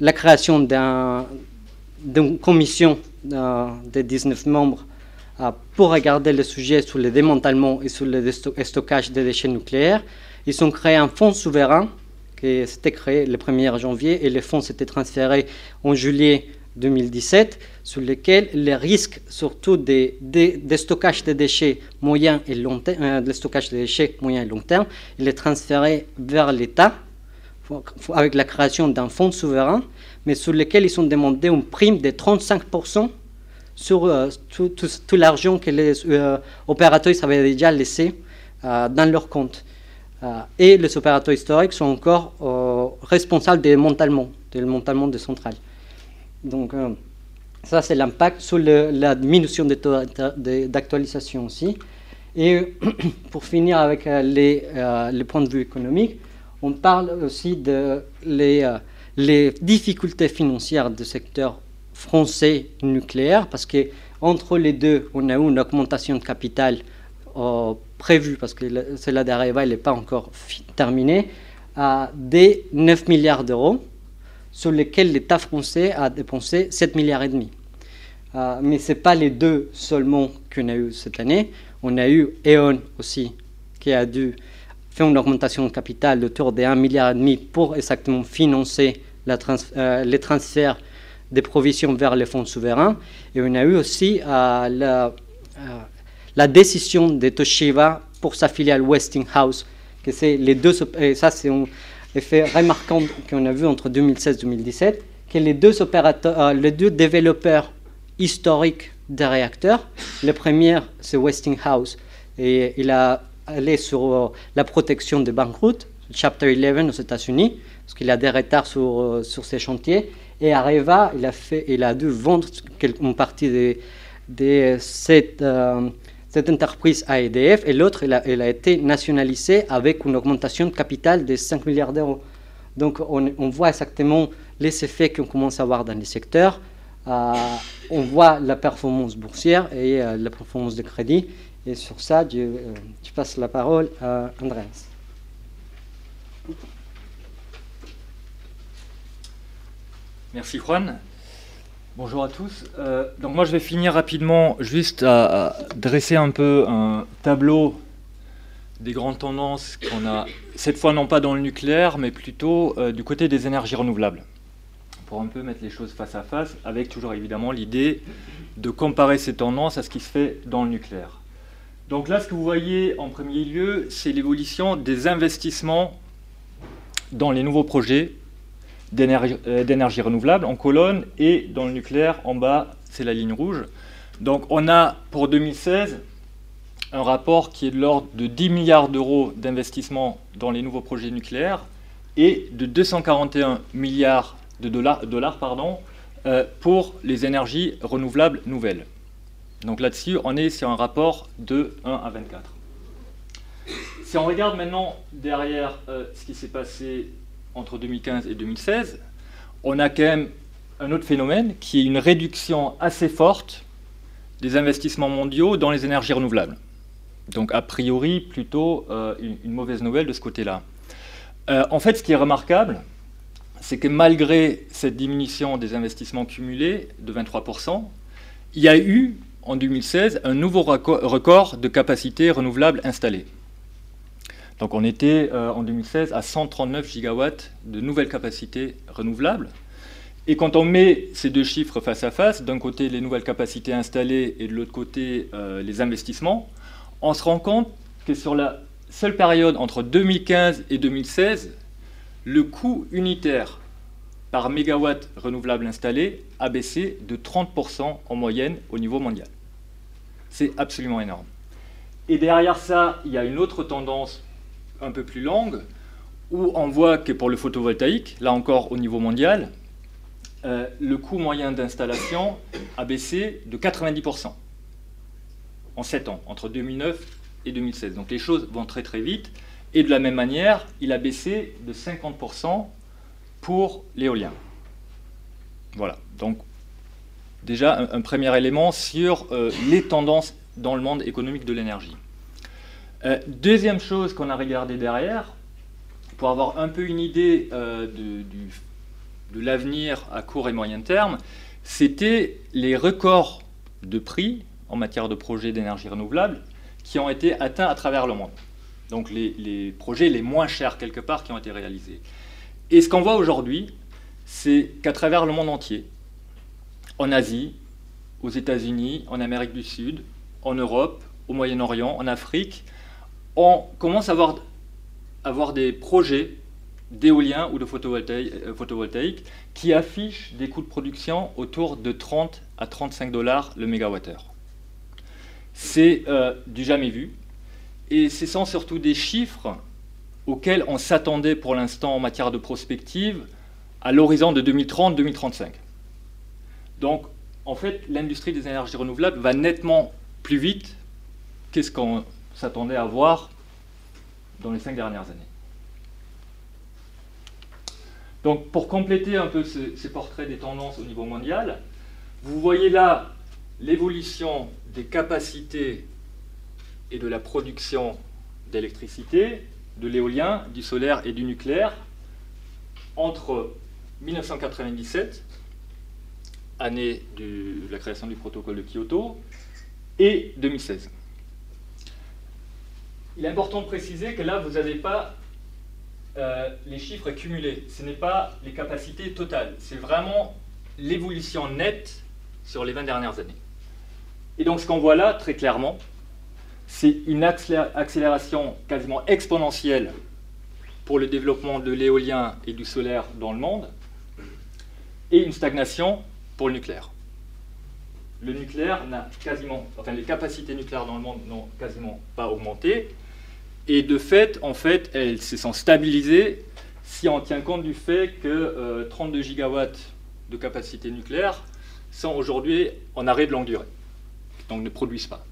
la création d'une commission de 19 membres pour regarder le sujet sur le démantèlement et sur le stockage des déchets nucléaires, ils ont créé un fonds souverain qui s'était créé le 1er janvier et le fonds s'était transféré en juillet 2017 sur lesquels les risques, surtout des, des, stockages de déchets moyens et long terme, euh, stockage de déchets moyens et long terme, il est transféré vers l'État avec la création d'un fonds souverain, mais sur lequel ils ont demandé une prime de 35% sur euh, tout, l'argent que les euh, opérateurs avaient déjà laissé dans leur compte. et les opérateurs historiques sont encore responsables des démantèlements, des démantèlements des centrales. Donc, euh, ça, c'est l'impact sur la diminution des taux d'actualisation aussi. Et pour finir avec euh, les, euh, les, points de vue économiques, on parle aussi de difficultés financières du secteur français nucléaire, parce que entre les deux, on a eu une augmentation de capital prévue, parce que celle d'Areva n'est pas encore terminée, à des 9 milliards d'euros sur lesquels l'État français a dépensé 7 milliards et demi. Euh, mais ce n'est pas les deux seulement qu'on a eu cette année. On a eu E.ON aussi, qui a dû faire une augmentation de capital autour de 1 milliard pour exactement financer euh, les transferts des provisions vers les fonds souverains. Et on a eu aussi euh, la, la, décision de Toshiba pour sa filiale Westinghouse, que c'est les deux, et ça c'est effet remarquant qu'on a vu entre 2016 et 2017, que les deux, opérateurs, euh, les deux développeurs historiques des réacteurs, le premier, c'est Westinghouse, et il a allé sur euh, la protection des banqueroutes, Chapter 11 aux États-Unis, parce qu'il a des retards sur, euh, sur ses chantiers. Et Areva, il a, fait, il a dû vendre une partie de, de cette, entreprise à EDF, et l'autre, il a, été nationalisé avec une augmentation de capital de 5 milliards d'euros. Donc on, voit exactement les effets qu'on commence à avoir dans les secteurs. Euh, on voit la performance boursière et euh, la performance de crédit. Et sur ça, je, euh, je passe la parole à Andreas. Merci Juan. Bonjour à tous. Euh, donc moi je vais finir rapidement juste à, dresser un peu un tableau des grandes tendances qu'on a, cette fois non pas dans le nucléaire, mais plutôt euh, du côté des énergies renouvelables. Pour un peu mettre les choses face à face, avec toujours évidemment l'idée de comparer ces tendances à ce qui se fait dans le nucléaire. Donc là, ce que vous voyez en premier lieu, c'est l'évolution des investissements dans les nouveaux projets d'énergie renouvelable en colonne et dans le nucléaire en bas, c'est la ligne rouge. Donc on a pour 2016 un rapport qui est de l'ordre de 10 milliards d'euros d'investissement dans les nouveaux projets nucléaires et de 241 milliards de dollars, dollars pardon, euh, pour les énergies renouvelables nouvelles. Donc là-dessus, on est sur un rapport de 1 à 24. Si on regarde maintenant derrière euh, ce qui s'est passé entre 2015 et 2016, on a quand même un autre phénomène qui est une réduction assez forte des investissements mondiaux dans les énergies renouvelables. Donc a priori plutôt euh, une, mauvaise nouvelle de ce côté-là. Euh, en fait, ce qui est remarquable, c'est que malgré cette diminution des investissements cumulés de 23%, il y a eu en 2016 un nouveau record de capacité renouvelable installée. Donc on était euh, en 2016 à 139 gigawatts de nouvelles capacités renouvelables. Et quand on met ces deux chiffres face à face, d'un côté les nouvelles capacités installées et de l'autre côté euh, les investissements, on se rend compte que sur la seule période entre 2015 et 2016, le coût unitaire par mégawatt renouvelable installé a baissé de 30% en moyenne au niveau mondial. C'est absolument énorme. Et derrière ça, il y a une autre tendance un peu plus longue, où on voit que pour le photovoltaïque, là encore au niveau mondial, euh, le coût moyen d'installation a baissé de 90% en 7 ans, entre 2009 et 2016. Donc les choses vont très très vite. Et de la même manière, il a baissé de 50% pour l'éolien. Voilà, donc déjà un, premier élément sur euh, les tendances dans le monde économique de l'énergie. Euh, deuxième chose qu'on a regardé derrière, pour avoir un peu une idée euh, de, l'avenir à court et moyen terme, c'était les records de prix en matière de projets d'énergie renouvelable qui ont été atteints à travers le monde. Donc les, les, projets les moins chers quelque part qui ont été réalisés. Et ce qu'on voit aujourd'hui, c'est qu'à travers le monde entier, en Asie, aux États-Unis, en Amérique du Sud, en Europe, au Moyen-Orient, en Afrique, on commence à avoir, des projets d'éolien ou de photovoltaïque, euh, photovoltaïque, qui affichent des coûts de production autour de 30 à 35 dollars le mégawattheure. C'est euh, du jamais vu, et ce sont surtout des chiffres auxquels on s'attendait pour l'instant en matière de prospective à l'horizon de 2030-2035. Donc, en fait, l'industrie des énergies renouvelables va nettement plus vite qu'est-ce qu'on s'attendait à voir dans les cinq dernières années. Donc pour compléter un peu ces, portraits des tendances au niveau mondial, vous voyez là l'évolution des capacités et de la production d'électricité, de l'éolien, du solaire et du nucléaire entre 1997, année de la création du protocole de Kyoto, et 2016 il est important de préciser que là, vous n'avez pas euh, les chiffres cumulés. Ce n'est pas les capacités totales. C'est vraiment l'évolution nette sur les 20 dernières années. Et donc, ce qu'on voit là, très clairement, c'est une accélération quasiment exponentielle pour le développement de l'éolien et du solaire dans le monde. et une stagnation pour le nucléaire. Le nucléaire n'a quasiment, enfin les capacités nucléaires dans le monde n'ont quasiment pas augmenté, et de fait, en fait, elles se sont stabilisées si on tient compte du fait que 32 euh, gigawatts de capacité nucléaire sont aujourd'hui en arrêt de longue durée, donc ne produisent pas.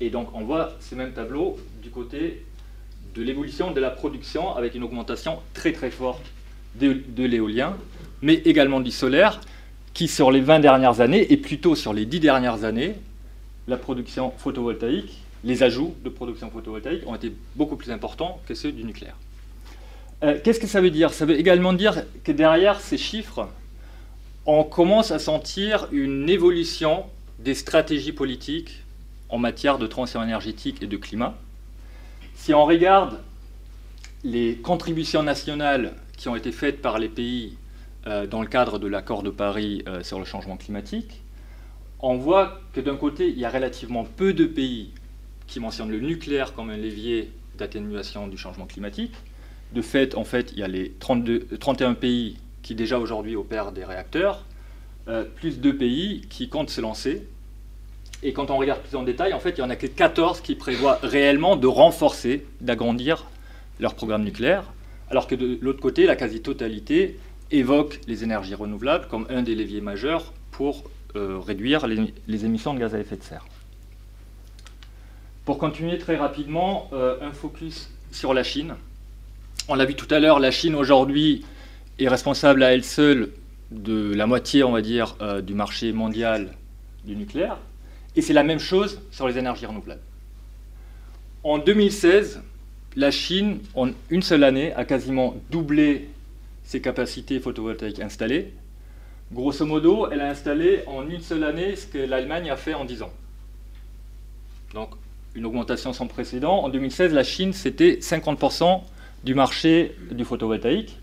Et donc on voit ces mêmes tableaux du côté de l'évolution de la production avec une augmentation très très forte de, l'éolien, mais également du solaire, qui sur les 20 dernières années, et plutôt sur les 10 dernières années, la production photovoltaïque, les ajouts de production photovoltaïque ont été beaucoup plus importants que ceux du nucléaire. Euh, qu'est-ce que ça veut dire? Ça veut également dire que derrière ces chiffres, on commence à sentir une évolution des stratégies politiques en matière de transition énergétique et de climat. Si on regarde les contributions nationales qui ont été faites par les pays euh, dans le cadre de l'accord de Paris euh, sur le changement climatique, on voit que d'un côté, il y a relativement peu de pays qui mentionnent le nucléaire comme un levier d'atténuation du changement climatique. De fait, en fait, il y a les 32, 31 pays qui déjà aujourd'hui opèrent des réacteurs, euh, plus deux pays qui comptent se lancer. Et quand on regarde plus en détail, en fait, il n'y en a que 14 qui prévoient réellement de renforcer, d'agrandir leur programme nucléaire, alors que de l'autre côté, la quasi-totalité évoque les énergies renouvelables comme un des leviers majeurs pour euh, réduire les, émissions de gaz à effet de serre. Pour continuer très rapidement, euh, un focus sur la Chine. On l'a vu tout à l'heure, la Chine aujourd'hui est responsable à elle seule de la moitié, on va dire, euh, du marché mondial du nucléaire. Et c'est la même chose sur les énergies renouvelables. En 2016, la Chine, en une seule année, a quasiment doublé ses capacités photovoltaïques installées. Grosso modo, elle a installé en une seule année ce que l'Allemagne a fait en 10 ans. Donc, une augmentation sans précédent. En 2016, la Chine, c'était 50% du marché du photovoltaïque.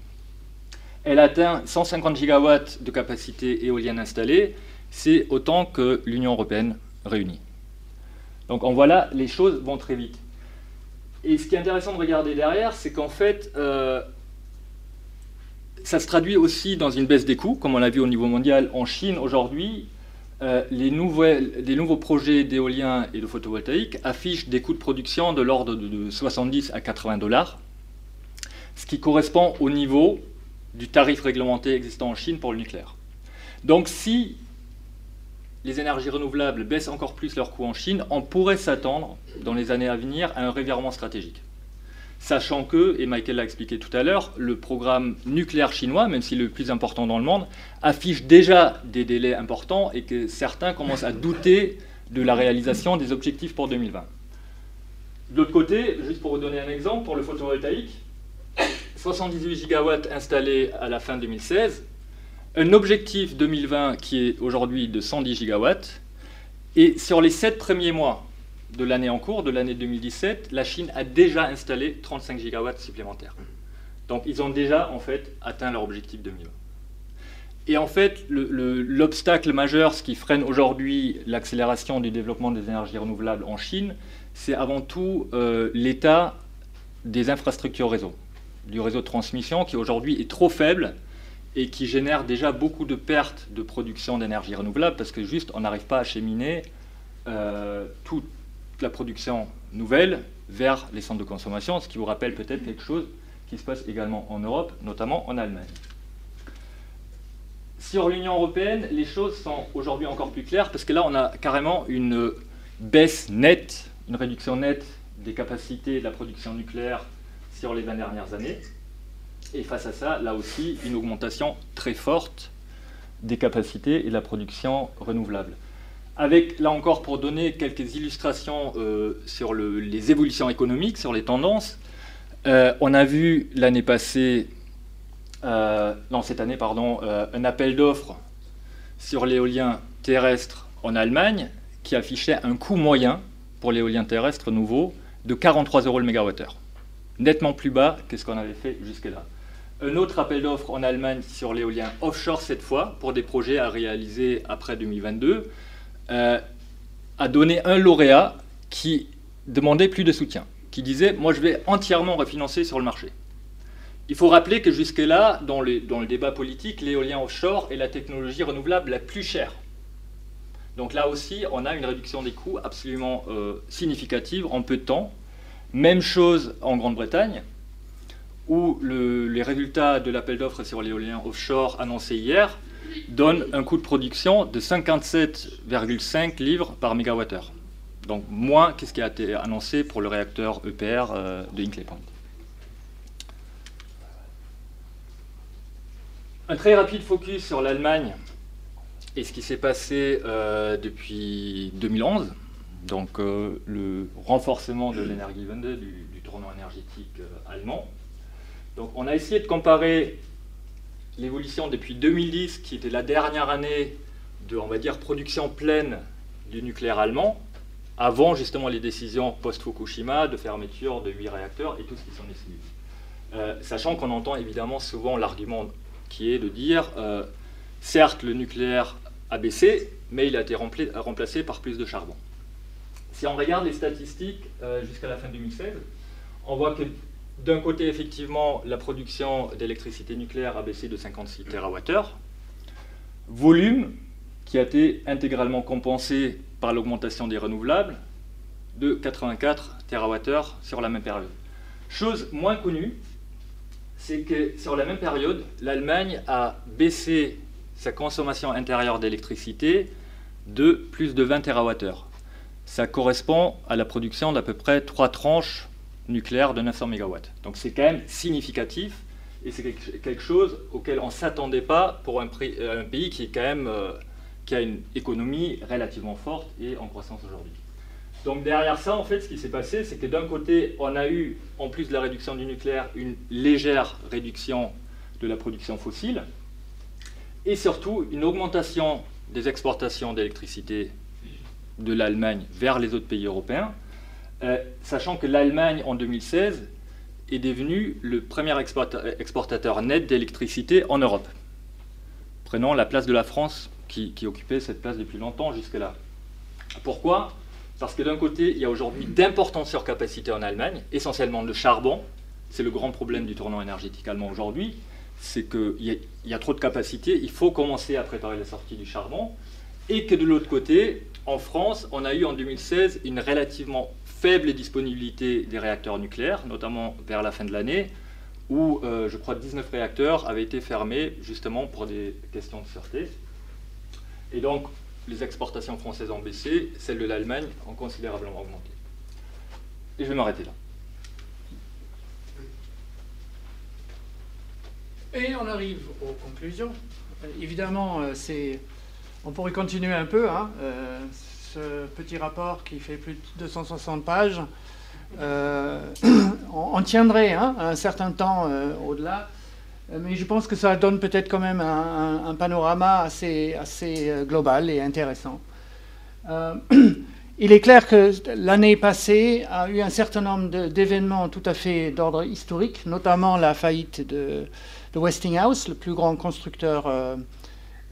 Elle atteint 150 gigawatts de capacité éolienne installée. C'est autant que l'Union européenne réunie. Donc on voit là, les choses vont très vite. Et ce qui est intéressant de regarder derrière, c'est qu'en fait, euh, ça se traduit aussi dans une baisse des coûts, comme on l'a vu au niveau mondial. En Chine, aujourd'hui, euh, les, nouveaux projets d'éolien et de photovoltaïque affichent des coûts de production de l'ordre de 70 à 80 dollars, ce qui correspond au niveau du tarif réglementé existant en Chine pour le nucléaire. Donc si les énergies renouvelables baissent encore plus leurs coûts en Chine, on pourrait s'attendre dans les années à venir à un revirement stratégique. Sachant que, et Michael l'a expliqué tout à l'heure, le programme nucléaire chinois, même s'il est le plus important dans le monde, affiche déjà des délais importants et que certains commencent à douter de la réalisation des objectifs pour 2020. De l'autre côté, juste pour vous donner un exemple, pour le photovoltaïque, 78 gigawatts installés à la fin 2016, un objectif 2020 qui est aujourd'hui de 110 gigawatts, et sur les 7 premiers mois de l'année en cours, de l'année 2017, la Chine a déjà installé 35 gigawatts supplémentaires. Donc ils ont déjà en fait atteint leur objectif 2020. Et en fait, l'obstacle majeur, ce qui freine aujourd'hui l'accélération du développement des énergies renouvelables en Chine, c'est avant tout euh, l'état des infrastructures réseau du réseau de transmission qui aujourd'hui est trop faible et qui génère déjà beaucoup de pertes de production d'énergie renouvelable parce que juste on n'arrive pas à cheminer euh, toute la production nouvelle vers les centres de consommation, ce qui vous rappelle peut-être quelque chose qui se passe également en Europe, notamment en Allemagne. Sur l'Union européenne, les choses sont aujourd'hui encore plus claires parce que là on a carrément une baisse nette, une réduction nette des capacités de la production nucléaire sur les 20 dernières années. Et face à ça, là aussi, une augmentation très forte des capacités et de la production renouvelable. Avec, là encore, pour donner quelques illustrations euh, sur les évolutions économiques, sur les tendances, euh, on a vu l'année passée, euh, non cette année, pardon, un appel d'offres sur l'éolien terrestre en Allemagne qui affichait un coût moyen pour l'éolien terrestre nouveau de 43 euros le mégawattheure nettement plus bas que ce qu'on avait fait jusque-là. Un autre appel d'offres en Allemagne sur l'éolien offshore cette fois, pour des projets à réaliser après 2022, euh, a donné un lauréat qui demandait plus de soutien, qui disait Moi je vais entièrement refinancer sur le marché. il faut rappeler que jusque-là, dans, dans, le débat politique, l'éolien offshore est la technologie renouvelable la plus chère. Donc là aussi, on a une réduction des coûts absolument euh, significative en peu de temps. Même chose en Grande-Bretagne, où les résultats de l'appel d'offres sur l'éolien offshore annoncé hier donnent un coût de production de 57,5 livres par mégawattheure. Donc moins que ce qui a été annoncé pour le réacteur EPR euh, de Hinkley Point? Un très rapide focus sur l'Allemagne et ce qui s'est passé euh, depuis 2011, donc euh, le renforcement de l'énergie du, du tournant énergétique allemand. Donc on a essayé de comparer l'évolution depuis 2010, qui était la dernière année de, on va dire, production pleine du nucléaire allemand, avant justement les décisions post-Fukushima de fermeture de 8 réacteurs et tout ce qui s'en est suivi. Euh, sachant qu'on entend évidemment souvent l'argument qui est de dire, euh, certes le nucléaire a baissé, mais il a été remplacé par plus de charbon. Si on regarde les statistiques euh, jusqu'à la fin 2016, on voit que d'un côté, effectivement, la production d'électricité nucléaire a baissé de 56 TWh. Volume qui a été intégralement compensé par l'augmentation des renouvelables de 84 TWh sur la même période. Chose moins connue, c'est que sur la même période, l'Allemagne a baissé sa consommation intérieure d'électricité de plus de 20 TWh. Ça correspond à la production d'à peu près trois tranches nucléaire de 900 MW. Donc c'est quand même significatif et c'est quelque chose auquel on ne s'attendait pas pour un, euh, un, pays qui, est quand même, euh, qui a une économie relativement forte et en croissance aujourd'hui. Donc derrière ça, en fait, ce qui s'est passé, c'est que d'un côté, on a eu, en plus de la réduction du nucléaire, une légère réduction de la production fossile, et surtout une augmentation des exportations d'électricité de l'Allemagne vers les autres pays européens, euh, sachant que l'Allemagne, en 2016, est devenue le premier exportateur net d'électricité en Europe, prenant la place de la France qui, occupait cette place depuis longtemps jusque-là. Pourquoi? Parce que d'un côté, il y a aujourd'hui d'importantes surcapacités en Allemagne, essentiellement de charbon. C'est le grand problème du tournant énergétique allemand aujourd'hui. C'est qu'il y, a trop de capacités, il faut commencer à préparer la sortie du charbon. Et que de l'autre côté, en France, on a eu en 2016 une relativement faible disponibilité des réacteurs nucléaires, notamment vers la fin de l'année, où euh, je crois 19 réacteurs avaient été fermés justement pour des questions de sûreté. Et donc les exportations françaises ont baissé, celles de l'Allemagne ont considérablement augmenté. Et je vais m'arrêter là. Et on arrive aux conclusions. Évidemment, euh, c'est, on pourrait continuer un peu. Hein, petit rapport qui fait plus de 260 pages, euh, on, tiendrait hein, un certain temps euh, au-delà, mais je pense que ça donne peut-être quand même un, panorama assez, euh, global et intéressant. il est clair que l'année passée a eu un certain nombre d'événements tout à fait d'ordre historique, notamment la faillite de, Westinghouse, le plus grand constructeur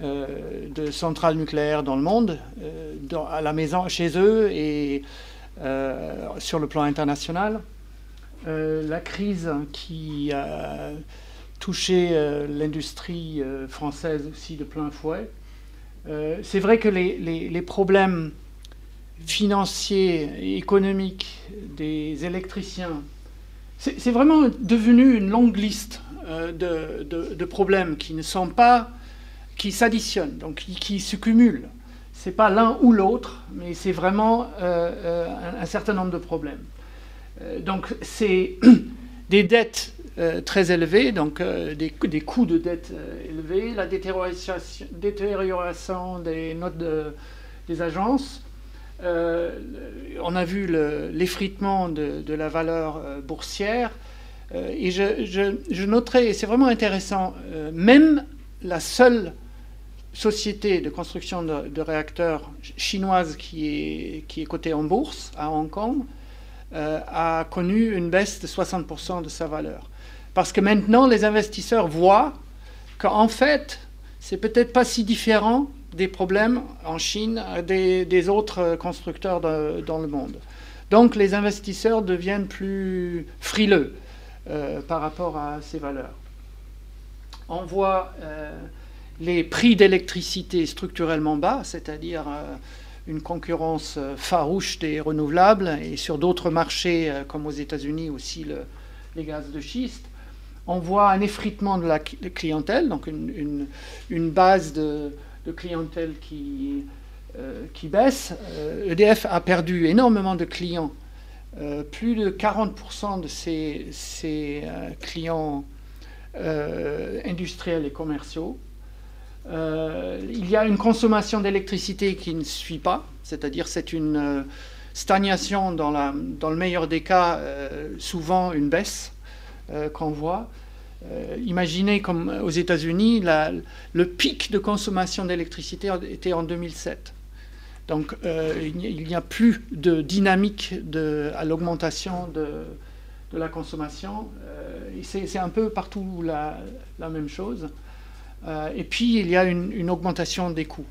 euh, de centrales nucléaires dans le monde, euh, à la maison, chez eux et euh, sur le plan international. la crise qui a touché l'industrie française aussi de plein fouet. C'est vrai que les, les, problèmes financiers et économiques des électriciens, c'est vraiment devenu une longue liste de, de, de, problèmes qui ne sont pas qui s'additionnent, donc qui, se cumulent. Ce n'est pas l'un ou l'autre, mais c'est vraiment euh, euh, un, certain nombre de problèmes. Euh, donc c'est des dettes très élevées, donc des, des, coûts de dette élevés, la détérioration, détérioration des notes des agences. on a vu l'effritement de, la valeur boursière. et je, je, je c'est vraiment intéressant, même la seule société de construction de, réacteurs chinoise qui est, qui est cotée en bourse à Hong Kong euh, a connu une baisse de 60% de sa valeur. Parce que maintenant, les investisseurs voient qu'en fait, c'est peut-être pas si différent des problèmes en Chine des, des autres constructeurs dans le monde. Donc les investisseurs deviennent plus frileux. par rapport à ces valeurs. On voit les prix d'électricité structurellement bas, c'est-à-dire une concurrence farouche des renouvelables et sur d'autres marchés comme aux États-Unis aussi les gaz de schiste on voit un effritement de la clientèle, donc une, base de, clientèle qui, euh, qui baisse. EDF euh, e a perdu énormément de clients, euh, plus de 40% de ses, clients industriels et commerciaux. Il y a une consommation d'électricité qui ne suit pas, c'est-à-dire c'est une stagnation dans, le meilleur des cas, souvent une baisse. Euh, qu'on voit. Euh, imaginez comme aux États-Unis, le pic de consommation d'électricité était en 2007. Donc euh, il n'y a plus de dynamique à l'augmentation de, la consommation. c'est un peu partout la même chose. Et puis il y a une, augmentation des coûts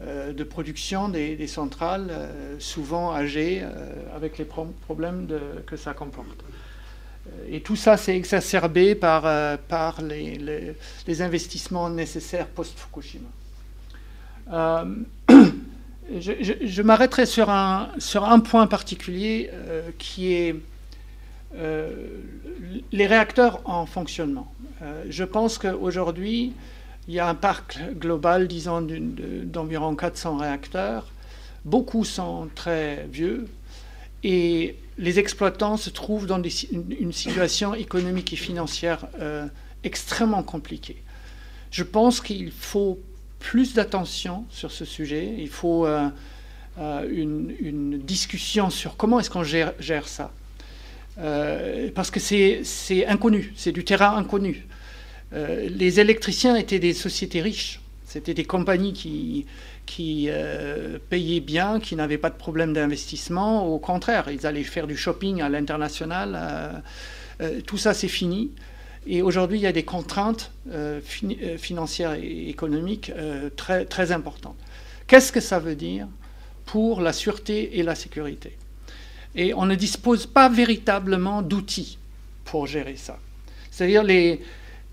de production des, centrales, souvent âgées, avec les problèmes que ça comporte. Et tout ça s'est exacerbé par, euh, les, investissements nécessaires post-Fukushima. Euh, je, m'arrêterai sur un, point particulier euh, qui est les réacteurs en fonctionnement. je pense qu'aujourd'hui, il y a un parc global, disons, d'environ 400 réacteurs. Beaucoup sont très vieux et les exploitants se trouvent dans une, situation économique et financière euh, extrêmement compliquée. Je pense qu'il faut plus d'attention sur ce sujet. Il faut euh, euh, une, discussion sur comment est-ce qu'on gère, ça. Parce que c'est inconnu, c'est du terrain inconnu. les électriciens étaient des sociétés riches. C'était des compagnies qui, euh, payaient bien, qui n'avaient pas de problème d'investissement. Au contraire, ils allaient faire du shopping à l'international. Euh, euh, tout ça, c'est fini. Et aujourd'hui, il y a des contraintes financières et économiques très importantes. Qu'est-ce que ça veut dire pour la sûreté et la sécurité? Et on ne dispose pas véritablement d'outils pour gérer ça. C'est-à-dire les,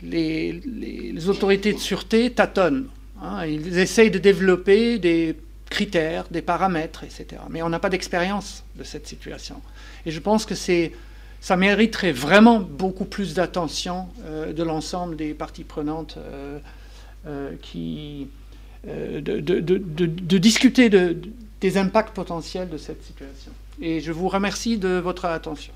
les, autorités de sûreté tâtonnent. Hein, ils essayent de développer des critères, des paramètres, etc. Mais on n'a pas d'expérience de cette situation. Et je pense que ça mériterait vraiment beaucoup plus d'attention euh, de l'ensemble des parties prenantes euh, euh, qui, de, discuter des impacts potentiels de cette situation. Et je vous remercie de votre attention.